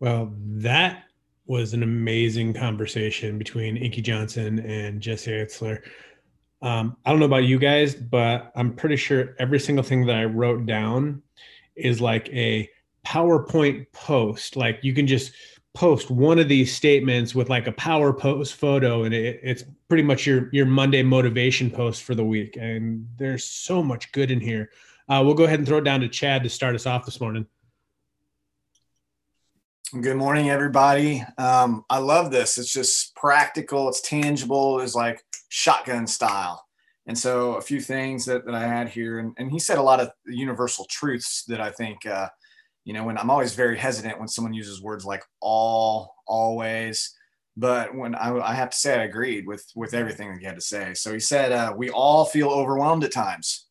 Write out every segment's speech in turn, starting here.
Well, that was an amazing conversation between Inky Johnson and Jesse Itzler. Um, I don't know about you guys, but I'm pretty sure every single thing that I wrote down is like a PowerPoint post. Like you can just post one of these statements with like a power post photo, and it, it's pretty much your your Monday motivation post for the week. And there's so much good in here. Uh, we'll go ahead and throw it down to Chad to start us off this morning. Good morning, everybody. Um, I love this. It's just practical. It's tangible. It's like shotgun style. And so a few things that, that I had here, and, and he said a lot of universal truths that I think, uh, you know, when I'm always very hesitant when someone uses words like all, always, but when I, I have to say I agreed with with everything that he had to say. So he said, uh, we all feel overwhelmed at times,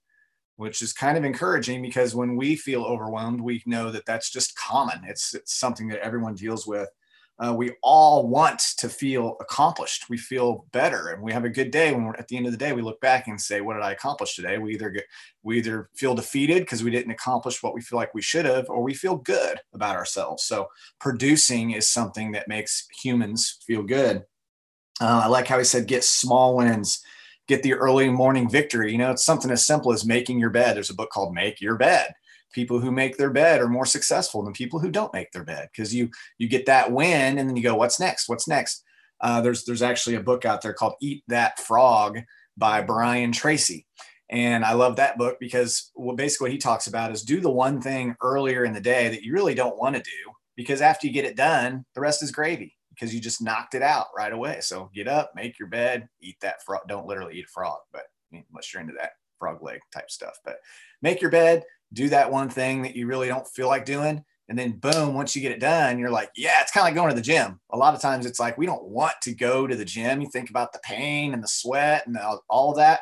which is kind of encouraging because when we feel overwhelmed, we know that that's just common. It's, it's something that everyone deals with uh, we all want to feel accomplished. We feel better, and we have a good day. When we're at the end of the day, we look back and say, "What did I accomplish today?" We either get, we either feel defeated because we didn't accomplish what we feel like we should have, or we feel good about ourselves. So, producing is something that makes humans feel good. Uh, I like how he said, "Get small wins." Get the early morning victory. You know, it's something as simple as making your bed. There's a book called Make Your Bed. People who make their bed are more successful than people who don't make their bed because you you get that win and then you go what's next? What's next? Uh, there's there's actually a book out there called eat that frog by brian tracy. And i love that book because what basically what he talks about is do the one thing earlier in the day that you really don't want to do because after you get it done the rest is gravy because you just knocked it out right away so get up make your bed eat that frog don't literally eat a frog but I mean, unless you're into that frog leg type stuff but make your bed do that one thing that you really don't feel like doing. And then boom, once you get it done, you're like, yeah, it's kind of like going to the gym. A lot of times it's like, we don't want to go to the gym. You think about the pain and the sweat and all that.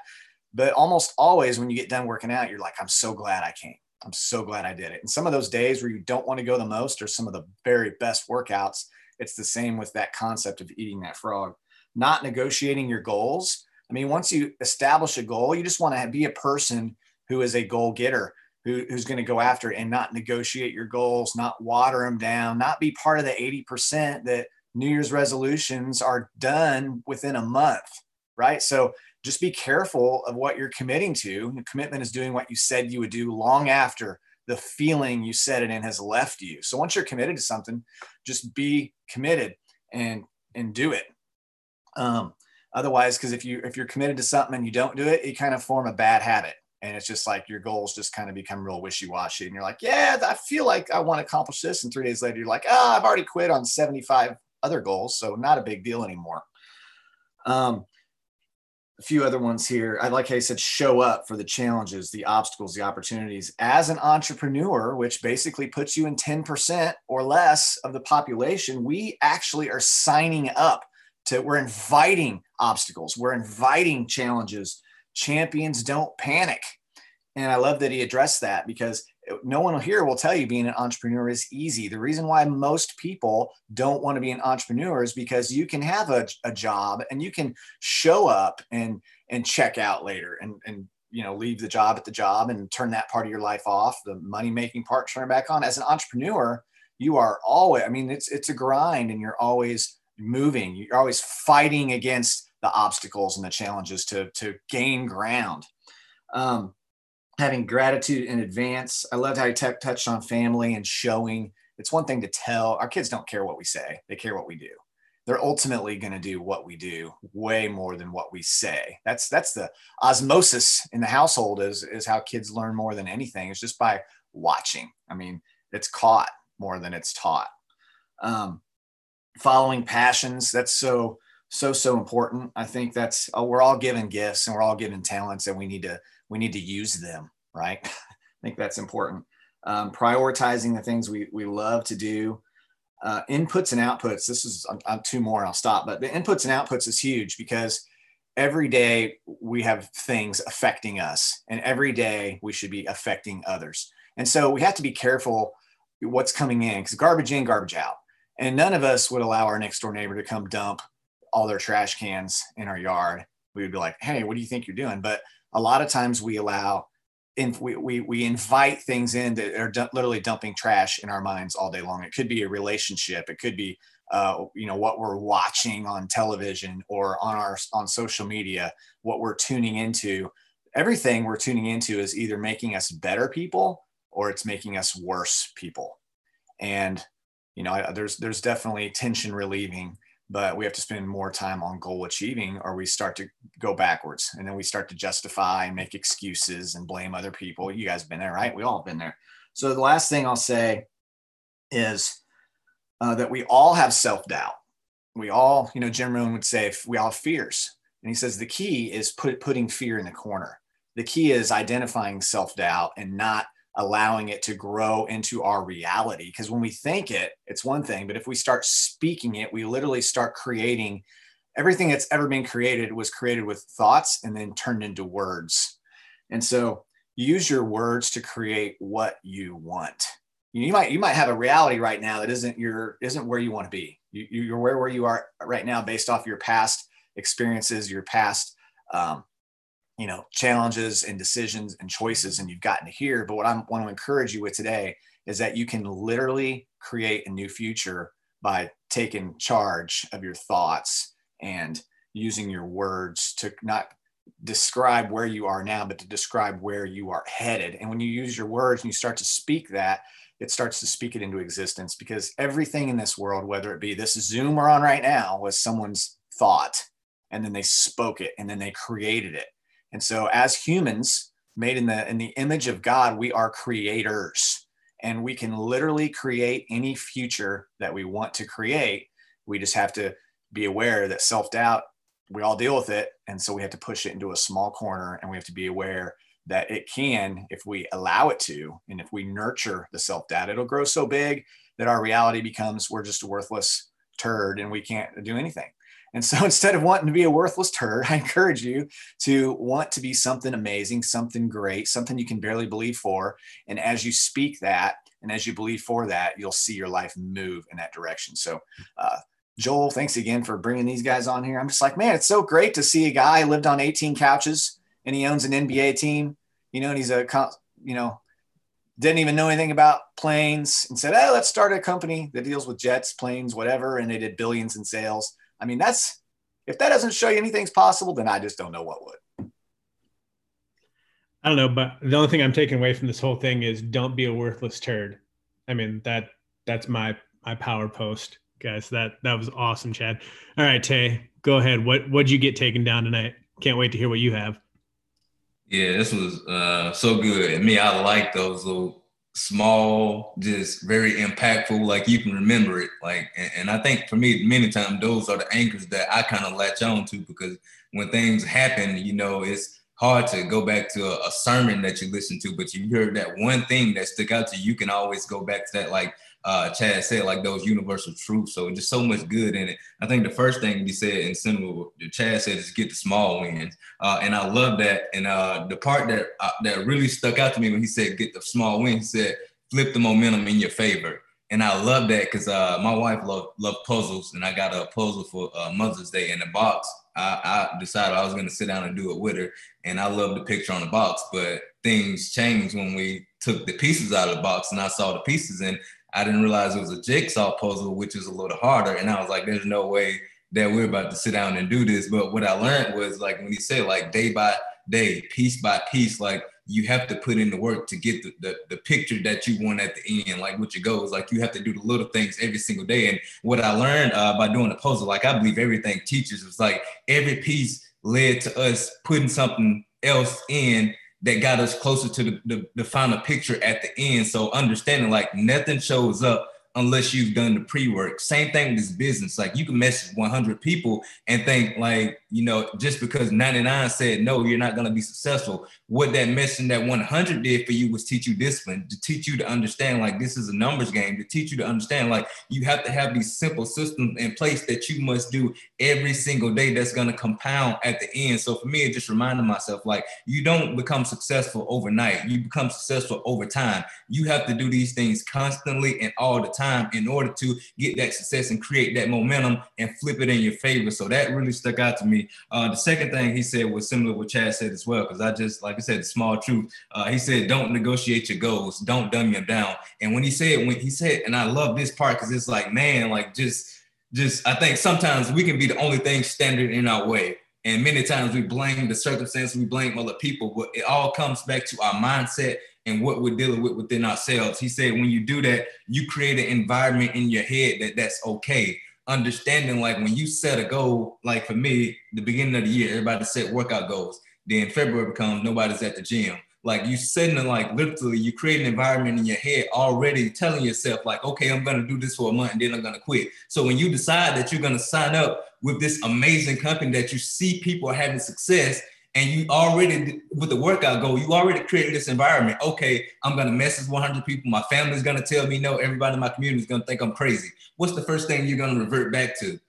But almost always when you get done working out, you're like, I'm so glad I came. I'm so glad I did it. And some of those days where you don't want to go the most are some of the very best workouts. It's the same with that concept of eating that frog, not negotiating your goals. I mean, once you establish a goal, you just want to be a person who is a goal getter who, who's going to go after it and not negotiate your goals, not water them down, not be part of the 80% that New Year's resolutions are done within a month, right? So just be careful of what you're committing to. The commitment is doing what you said you would do long after the feeling you said it in has left you. So once you're committed to something, just be committed and and do it. Um, otherwise, because if you if you're committed to something and you don't do it, you kind of form a bad habit and it's just like your goals just kind of become real wishy-washy and you're like yeah i feel like i want to accomplish this and three days later you're like oh i've already quit on 75 other goals so not a big deal anymore um, a few other ones here. I like how you said show up for the challenges the obstacles the opportunities. As an entrepreneur which basically puts you in 10% or less of the population we actually are signing up to we're inviting obstacles we're inviting challenges. Champions don't panic. And I love that he addressed that because no one here will tell you being an entrepreneur is easy. The reason why most people don't want to be an entrepreneur is because you can have a, a job and you can show up and and check out later and and you know leave the job at the job and turn that part of your life off, the money making part turn back on. As an entrepreneur, you are always I mean it's it's a grind and you're always moving. You're always fighting against the obstacles and the challenges to to gain ground. Um, having gratitude in advance. I loved how you t- touched on family and showing. It's one thing to tell our kids don't care what we say; they care what we do. They're ultimately going to do what we do way more than what we say. That's that's the osmosis in the household is is how kids learn more than anything. It's just by watching. I mean, it's caught more than it's taught. Um, following passions. That's so so so important i think that's oh, we're all given gifts and we're all given talents and we need to we need to use them right? I think that's important. Um, prioritizing the things we, we love to do uh, inputs and outputs. This is I'm, I'm two more i'll stop but the inputs and outputs is huge because every day we have things affecting us and every day we should be affecting others. And so we have to be careful what's coming in because garbage in garbage out. And none of us would allow our next door neighbor to come dump all their trash cans in our yard, we would be like, hey, what do you think you're doing? But a lot of times we allow in, we, we, we invite things in that are d- literally dumping trash in our minds all day long. It could be a relationship. It could be, uh, you know, what we're watching on television or on our, on social media, what we're tuning into. Everything we're tuning into is either making us better people or it's making us worse people. And, you know, there's, there's definitely tension relieving but we have to spend more time on goal achieving or we start to go backwards. And then we start to justify and make excuses and blame other people. You guys have been there right? We all have been there. So the last thing i'll say is uh, that we all have self-doubt. We all you know jim rohn would say we all have fears. And he says the key is put, putting fear in the corner. The key is identifying self-doubt and not allowing it to grow into our reality. Because when we think it, it's one thing, but if we start speaking it, we literally start creating everything that's ever been created was created with thoughts and then turned into words. And so use your words to create what you want. You might you might have a reality right now that isn't your isn't where you want to be. You, you're where where you are right now based off your past experiences, your past um, you know challenges and decisions and choices and you've gotten to here but what i want to encourage you with today is that you can literally create a new future by taking charge of your thoughts and using your words to not describe where you are now but to describe where you are headed. And when you use your words and you start to speak that it starts to speak it into existence because everything in this world whether it be this zoom we're on right now was someone's thought and then they spoke it and then they created it and so as humans made in the in the image of God, we are creators and we can literally create any future that we want to create. We just have to be aware that self-doubt, we all deal with it. And so we have to push it into a small corner and we have to be aware that it can, if we allow it to, and if we nurture the self-doubt, it'll grow so big that our reality becomes we're just a worthless turd and we can't do anything. And so instead of wanting to be a worthless turd, I encourage you to want to be something amazing, something great, something you can barely believe for. And as you speak that, and as you believe for that, you'll see your life move in that direction. So, uh, Joel, thanks again for bringing these guys on here. I'm just like, man, it's so great to see a guy lived on 18 couches and he owns an NBA team, you know, and he's a, you know, didn't even know anything about planes and said, oh, let's start a company that deals with jets, planes, whatever. And they did billions in sales. I mean, that's if that doesn't show you anything's possible, then I just don't know what would. I don't know, but the only thing I'm taking away from this whole thing is don't be a worthless turd. I mean that that's my my power post, guys. That that was awesome, Chad. All right, Tay, go ahead. What what'd you get taken down tonight? Can't wait to hear what you have. Yeah, this was uh, so good. And me, I like those little small, just very impactful. Like you can remember it. Like, and, and I think for me, many times those are the anchors that I kind of latch on to because when things happen, you know, it's hard to go back to a, a, sermon that you listen to, but you heard that one thing that stuck out to you, you can always go back to that, like uh, Chad said, like those universal truths. So just so much good in it. I think the first thing he said in similar, Chad said is get the small wins, uh, and I love that. And uh, the part that uh, that really stuck out to me when he said get the small wins, he said flip the momentum in your favor. And I love that because uh, my wife loved love puzzles, and I got a puzzle for uh, Mother's Day in the box. I, I decided I was going to sit down and do it with her, and I love the picture on the box. But things changed when we took the pieces out of the box, and I saw the pieces, and I didn't realize it was a jigsaw puzzle, which is a little harder. And I was like, there's no way that we're about to sit down and do this. But what I learned was like when he said like day by day, piece by piece, like you have to put in the work to get the, the, the picture that you want at the end, like what your goal is. Like you have to do the little things every single day. And what I learned uh, by doing the puzzle, like I believe everything teaches, was like every piece led to us putting something else in that got us closer to the, the, the final picture at the end. So understanding like nothing shows up unless you've done the pre-work. Same thing with this business. Like you can message 100 people and think like, you know, just because 99 said no, you're not going to be successful. What that message that 100 did for you was teach you discipline, to teach you to understand like this is a numbers game, to teach you to understand like you have to have these simple systems in place that you must do every single day that's going to compound at the end. So for me, it just reminded myself like you don't become successful overnight. You become successful over time. You have to do these things constantly and all the time in order to get that success and create that momentum and flip it in your favor. So that really stuck out to me. Uh, the second thing he said was similar to what Chad said as well, because I just, like I said, the small truth. Uh, he said, don't negotiate your goals, don't dumb them down. And when he said, when he said, and I love this part because it's like, man, like just, just, I think sometimes we can be the only thing standing in our way. And many times we blame the circumstance, we blame other people, but it all comes back to our mindset and what we're dealing with within ourselves. He said, when you do that, you create an environment in your head that that's okay. Understanding like when you set a goal, like for me, the beginning of the year, everybody set workout goals. Then February comes, nobody's at the gym. Like you setting like literally, you create an environment in your head already telling yourself, like, okay, I'm gonna do this for a month and then I'm gonna quit. So when you decide that you're gonna sign up with this amazing company that you see people having success, and you already with the workout goal, you already created this environment. Okay, I'm gonna message 100 people. My family's gonna tell me no. Everybody in my community is gonna think I'm crazy. What's the first thing you're gonna revert back to?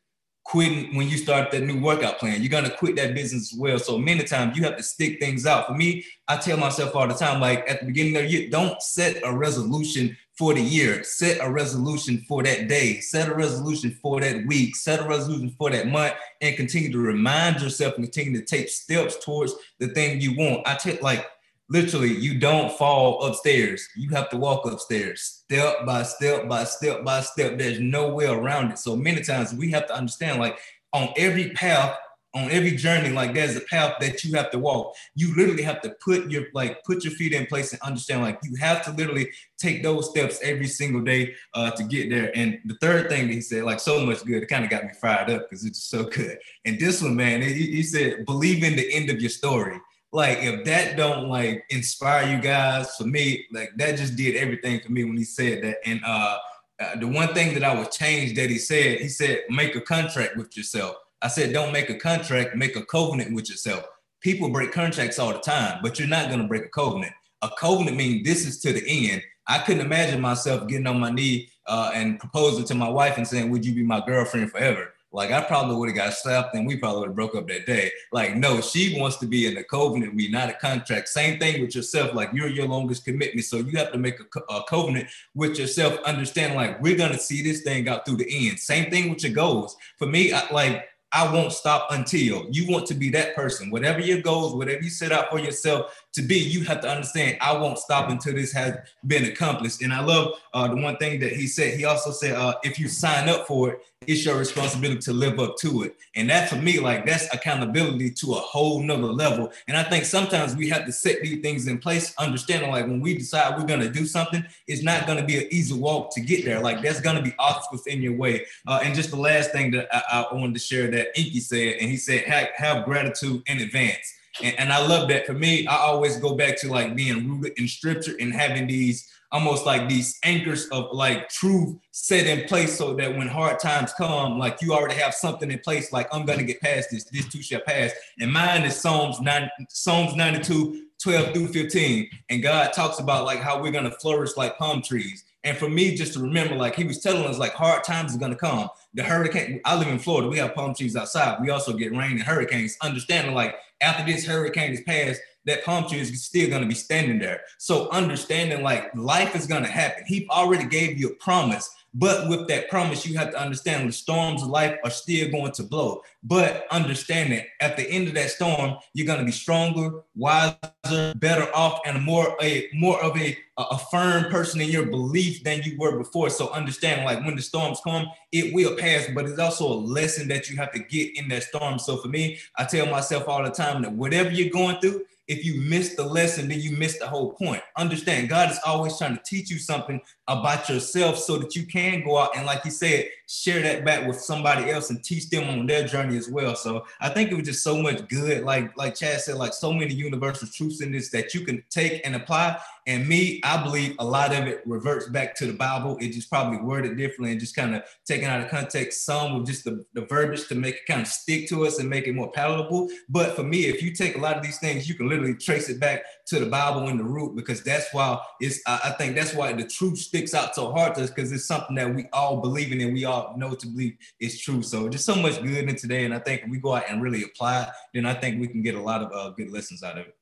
Quitting when you start that new workout plan. You're gonna quit that business as well. So many times you have to stick things out. For me, I tell myself all the time, like at the beginning of the year, don't set a resolution for the year. Set a resolution for that day. Set a resolution for that week. Set a resolution for that month, and continue to remind yourself and continue to take steps towards the thing you want. I take like literally, you don't fall upstairs. You have to walk upstairs, step by step by step by step. There's no way around it. So many times we have to understand, like on every path on every journey, like there's a path that you have to walk. You literally have to put your like put your feet in place and understand like you have to literally take those steps every single day uh, to get there. And the third thing that he said, like so much good, it kind of got me fired up because it's so good. And this one, man, he, he said, believe in the end of your story. Like if that don't like inspire you guys, for me, like that just did everything for me when he said that. And uh, uh the one thing that I would change that he said, he said, make a contract with yourself I said, don't make a contract, make a covenant with yourself. People break contracts all the time, but you're not to break a covenant. A covenant means this is to the end. I couldn't imagine myself getting on my knee uh, and proposing to my wife and saying, Would you be my girlfriend forever? Like I probably would have got slapped and we probably would have broke up that day. Like, no, she wants to be in a covenant, we not a contract. Same thing with yourself. Like you're your longest commitment. So you have to make a, a covenant with yourself, understand like we're gonna see this thing out through the end. Same thing with your goals. For me, I, like I won't stop until you want to be that person. Whatever your goals, whatever you set out for yourself to be, you have to understand I won't stop until this has been accomplished. And I love uh, the one thing that he said. He also said, uh, if you sign up for it, it's your responsibility to live up to it. And that for me, like that's accountability to a whole nother level. And I think sometimes we have to set these things in place, understanding like when we decide we're gonna do something, it's not gonna be an easy walk to get there. Like that's gonna be obstacles in your way. Uh, and just the last thing that I, I, wanted to share that Inky said, and he said, have, have gratitude in advance. And, and I love that. For me, I always go back to like being rooted in scripture and having these almost like these anchors of like truth set in place so that when hard times come, like you already have something in place, like I'm gonna get past this, this too shall pass. And mine is Psalms 9, Psalms 92, 12 through 15. And God talks about like how we're gonna flourish like palm trees. And for me, just to remember, like he was telling us, like hard times are gonna come. The hurricane, I live in Florida, we have palm trees outside. We also get rain and hurricanes. Understanding like after this hurricane is passed, that palm tree is still going to be standing there. So understanding like life is going to happen. He already gave you a promise, but with that promise, you have to understand the storms of life are still going to blow. But understanding at the end of that storm, you're going to be stronger, wiser, better off, and more a more of a a firm person in your belief than you were before. So understand like when the storms come, it will pass, but it's also a lesson that you have to get in that storm. So for me, I tell myself all the time that whatever you're going through, if you miss the lesson, then you miss the whole point. Understand, God is always trying to teach you something about yourself so that you can go out and, like he said, share that back with somebody else and teach them on their journey as well. So I think it was just so much good, like like Chad said, like so many universal truths in this that you can take and apply. And me, I believe a lot of it reverts back to the Bible. It just probably worded differently and just kind of taken out of context. Some with just the, the verbiage to make it kind of stick to us and make it more palatable. But for me, if you take a lot of these things, you can literally trace it back to the Bible in the root because that's why it's I think that's why the truth sticks out so hard to us because it's something that we all believe in and we all know to believe is true. So just so much good in today, and I think if we go out and really apply it, then I think we can get a lot of uh, good lessons out of it.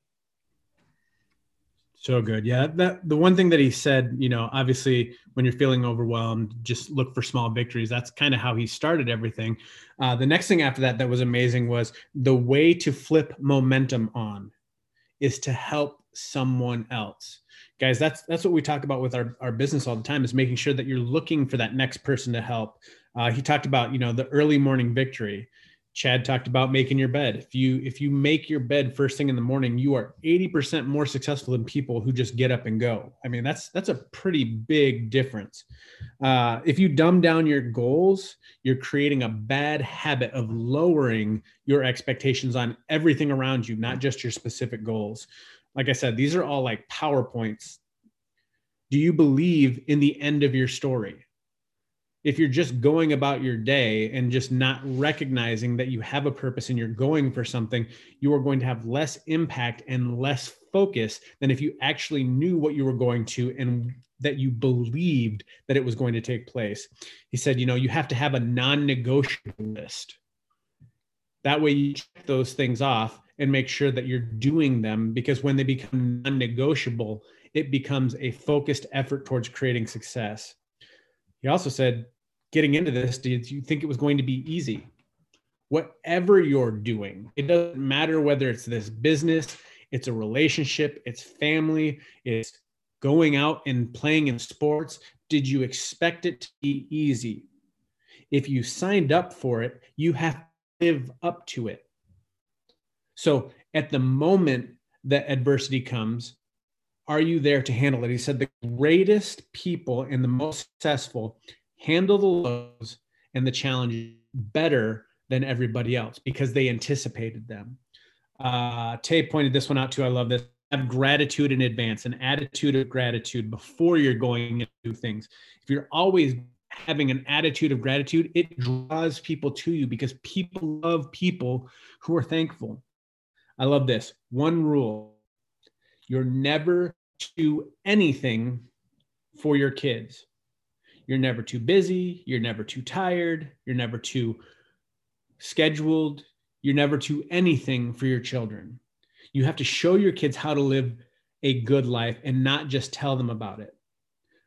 So good. Yeah. That the one thing that he said, you know, obviously when you're feeling overwhelmed, just look for small victories. That's kind of how he started everything. Uh, the next thing after that that was amazing was the way to flip momentum on is to help someone else. Guys, that's that's what we talk about with our, our business all the time is making sure that you're looking for that next person to help. Uh, he talked about, you know, the early morning victory Chad talked about making your bed. If you if you make your bed first thing in the morning, you are 80% more successful than people who just get up and go. I mean, that's that's a pretty big difference. Uh, if you dumb down your goals, you're creating a bad habit of lowering your expectations on everything around you, not just your specific goals. Like I said, these are all like PowerPoints. Do you believe in the end of your story? If you're just going about your day and just not recognizing that you have a purpose and you're going for something, you are going to have less impact and less focus than if you actually knew what you were going to and that you believed that it was going to take place. He said, you know, you have to have a non negotiable list. That way you check those things off and make sure that you're doing them because when they become non negotiable, it becomes a focused effort towards creating success. He also said, getting into this, did you think it was going to be easy? Whatever you're doing, it doesn't matter whether it's this business, it's a relationship, it's family, it's going out and playing in sports. Did you expect it to be easy? If you signed up for it, you have to live up to it. So at the moment that adversity comes, are you there to handle it? He said the greatest people and the most successful handle the lows and the challenges better than everybody else because they anticipated them. Uh, Tay pointed this one out too. I love this. Have gratitude in advance, an attitude of gratitude before you're going to do things. If you're always having an attitude of gratitude, it draws people to you because people love people who are thankful. I love this. One rule you're never to anything for your kids. You're never too busy. You're never too tired. You're never too scheduled. You're never too anything for your children. You have to show your kids how to live a good life and not just tell them about it.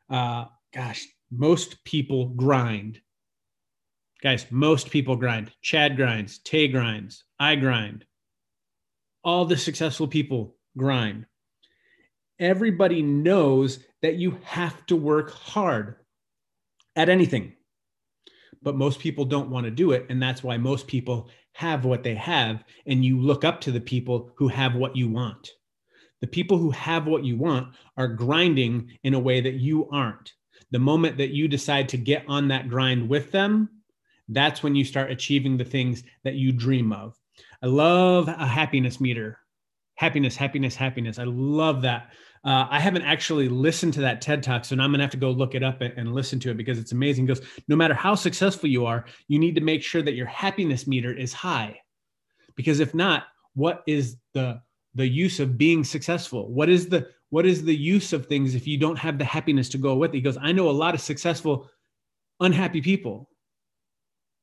Uh, gosh, most people grind. Guys, most people grind. Chad grinds, Tay grinds, I grind. All the successful people grind. Everybody knows that you have to work hard at anything. But most people don't want to do it. And that's why most people have what they have. And you look up to the people who have what you want. The people who have what you want are grinding in a way that you aren't. The moment that you decide to get on that grind with them, that's when you start achieving the things that you dream of. I love a happiness meter. Happiness, happiness, happiness. I love that. Uh, I haven't actually listened to that TED talk, so now I'm gonna have to go look it up and, and listen to it because it's amazing. It goes, no matter how successful you are, you need to make sure that your happiness meter is high, because if not, what is the the use of being successful? What is the what is the use of things if you don't have the happiness to go with it? He goes, I know a lot of successful, unhappy people.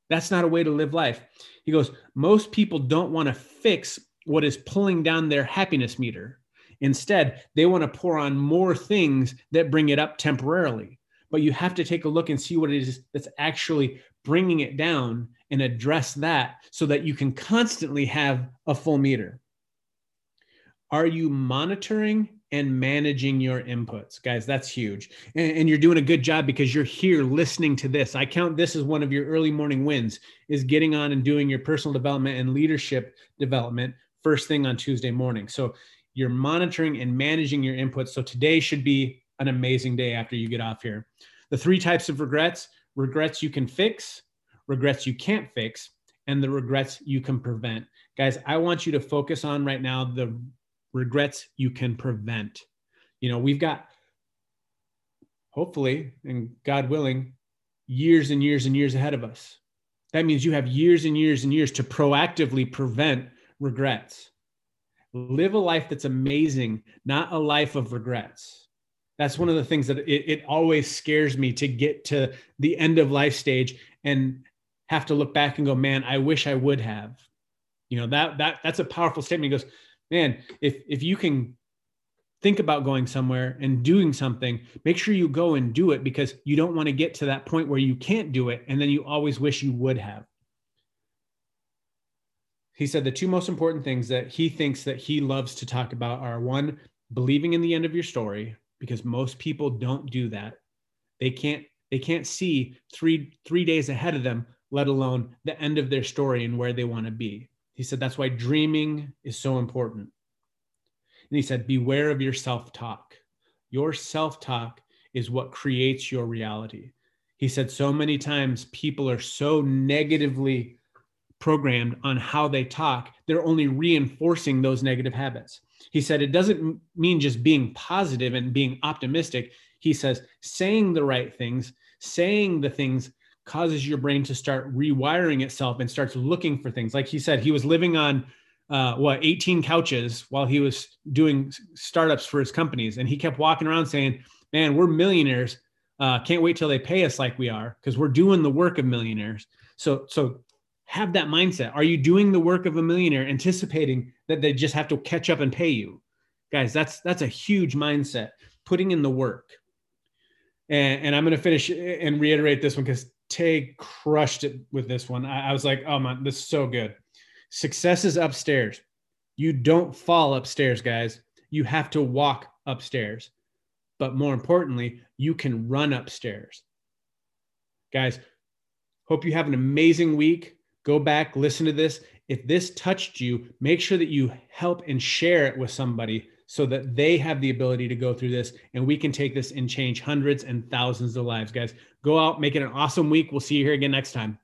That's not a way to live life. He goes, most people don't want to fix what is pulling down their happiness meter Instead, they want to pour on more things that bring it up temporarily. But you have to take a look and see what it is that's actually bringing it down and address that so that you can constantly have a full meter. Are you monitoring and managing your inputs? Guys, that's huge. And, and, you're doing a good job because you're here listening to this. I count this as one of your early morning wins is getting on and doing your personal development and leadership development first thing on Tuesday morning. So you're monitoring and managing your inputs. So today should be an amazing day after you get off here. The three types of regrets regrets you can fix, regrets you can't fix, and the regrets you can prevent. Guys, I want you to focus on right now the regrets you can prevent. You know, we've got hopefully, and God willing, years and years and years ahead of us. That means you have years and years and years to proactively prevent regrets live a life that's amazing, not a life of regrets. That's one of the things that it, it always scares me to get to the end of life stage and have to look back and go, man, I wish I would have. You know, that that that's a powerful statement. He goes, man, if if you can think about going somewhere and doing something, make sure you go and do it because you don't want to get to that point where you can't do it and then you always wish you would have. He said the two most important things that he thinks that he loves to talk about are one, believing in the end of your story because most people don't do that. They can't they can't see 3 3 days ahead of them, let alone the end of their story and where they want to be. He said that's why dreaming is so important. And he said, Beware of your self talk. Your self talk is what creates your reality. He said, So many times people are so negatively programmed on how they talk, they're only reinforcing those negative habits. He said, It doesn't mean just being positive and being optimistic. He says, saying the right things, saying the things causes your brain to start rewiring itself and starts looking for things. Like he said, he was living on uh, what 18 couches while he was doing startups for his companies, and he kept walking around saying, "Man, we're millionaires. Uh, can't wait till they pay us like we are because we're doing the work of millionaires." So, so have that mindset. Are you doing the work of a millionaire, anticipating that they just have to catch up and pay you, guys? That's that's a huge mindset. Putting in the work. And, and I'm going to finish and reiterate this one because Tay crushed it with this one. I, I was like, oh man, this is so good. Success is upstairs. You don't fall upstairs, guys. You have to walk upstairs. But more importantly, you can run upstairs. Guys, hope you have an amazing week. Go back, listen to this. If this touched you, make sure that you help and share it with somebody so that they have the ability to go through this and we can take this and change hundreds and thousands of lives, guys. Go out, make it an awesome week. We'll see you here again next time.